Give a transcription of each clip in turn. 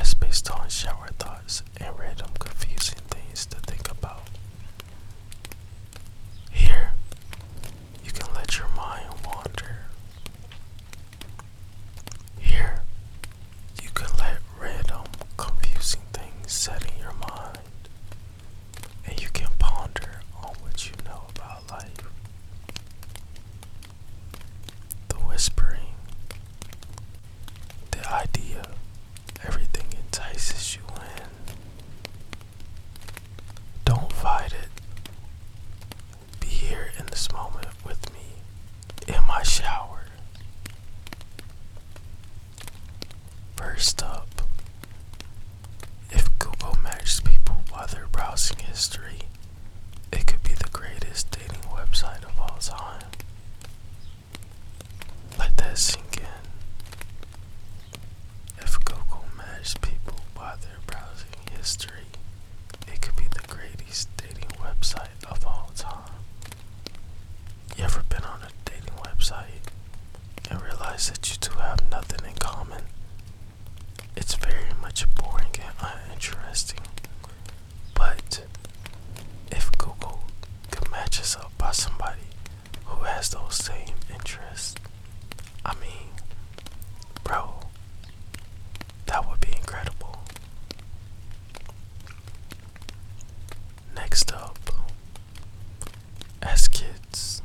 podcast based on shower thoughts and random confusing things to think Be here in this moment with me in my shower. First up, if Google matches people while they're browsing history, it could be the greatest dating website of all time. Let that sink in. If Google matched people while they're browsing history, it could be the greatest dating website of all time. You ever been on a dating website and realize that you two have nothing in common? It's very much boring and uninteresting. But if Google could match us up by somebody who has those same interests, I mean, bro, that would be incredible. Next up, as kids,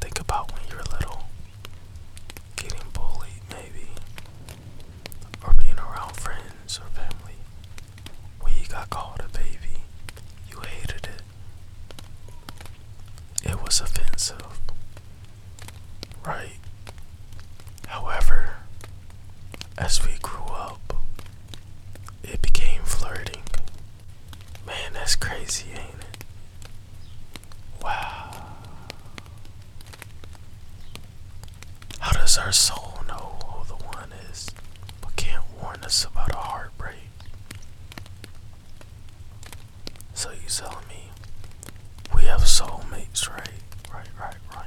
think about when you were little, getting bullied maybe, or being around friends or family when you got called a baby. You hated it. It was offensive. Right? However, as we grew up, it became flirting. Man, that's crazy, ain't it? Wow. How does our soul know who the one is, but can't warn us about a heartbreak? So you telling me we have soulmates, right? Right, right, right.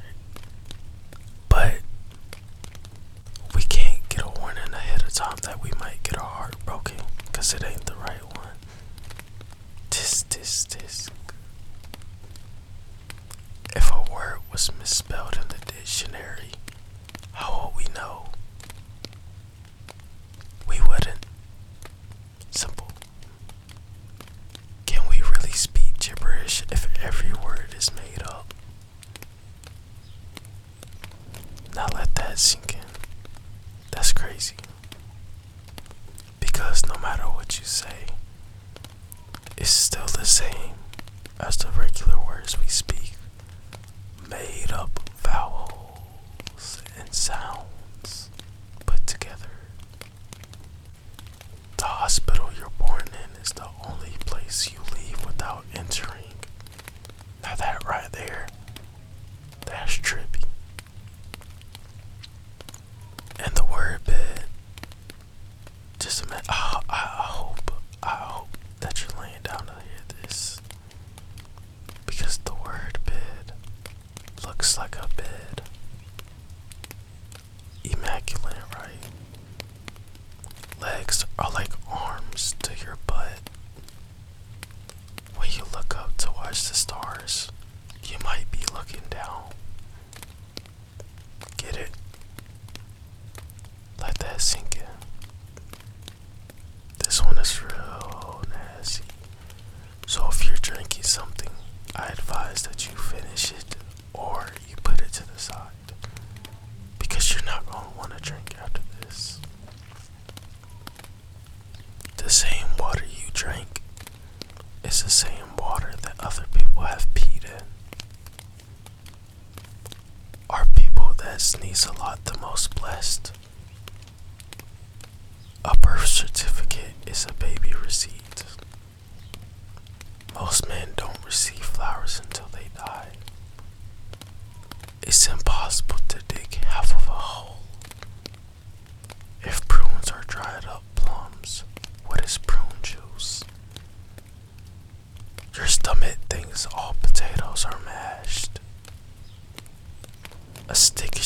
But we can't get a warning ahead of time that we might get our heart broken because it ain't the right one. Tisk. If a word was misspelled in the dictionary, how would we know? We wouldn't. Simple. Can we really speak gibberish if every word is made up? Now let that sink in. That's crazy. Because no matter what you say, it's still the same as the regular words we speak. Made up vowels and sounds put together. The hospital you're born in is the only place you leave without entering. Now that right there, that's trippy. And the word bed, just imagine. Oh, I hope, I hope that you're laying down to hear this, because the word bed looks like a bed. Immaculate, right? Legs are like arms to your butt. When you look up to watch the stars, you might be looking down. Get it? Let that sink in. This one is real nasty. So if you're drinking something, I advise that you finish it or you put it to the side. Because you're not going to want to drink after this. The same water you drink is the same water that other people have peed in. Are people sneeze a lot the most blessed? A birth certificate is a baby receipt. Most men don't receive flowers until they die. It's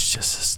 just